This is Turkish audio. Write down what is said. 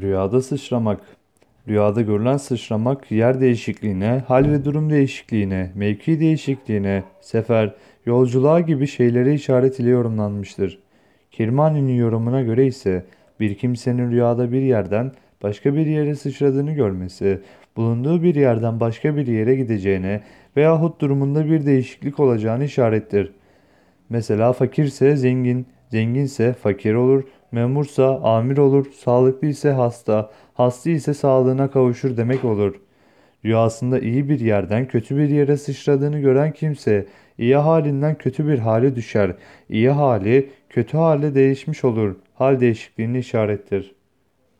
Rüyada sıçramak. Rüyada görülen sıçramak yer değişikliğine, hal ve durum değişikliğine, mevki değişikliğine, sefer, yolculuğa gibi şeylere işaret ile yorumlanmıştır. Kirmani'nin yorumuna göre ise bir kimsenin rüyada bir yerden başka bir yere sıçradığını görmesi, bulunduğu bir yerden başka bir yere gideceğine veyahut durumunda bir değişiklik olacağını işarettir. Mesela fakirse zengin, zenginse fakir olur, memursa amir olur, sağlıklı ise hasta, hasta ise sağlığına kavuşur demek olur. Rüyasında iyi bir yerden kötü bir yere sıçradığını gören kimse iyi halinden kötü bir hale düşer. İyi hali kötü hale değişmiş olur. Hal değişikliğini işarettir.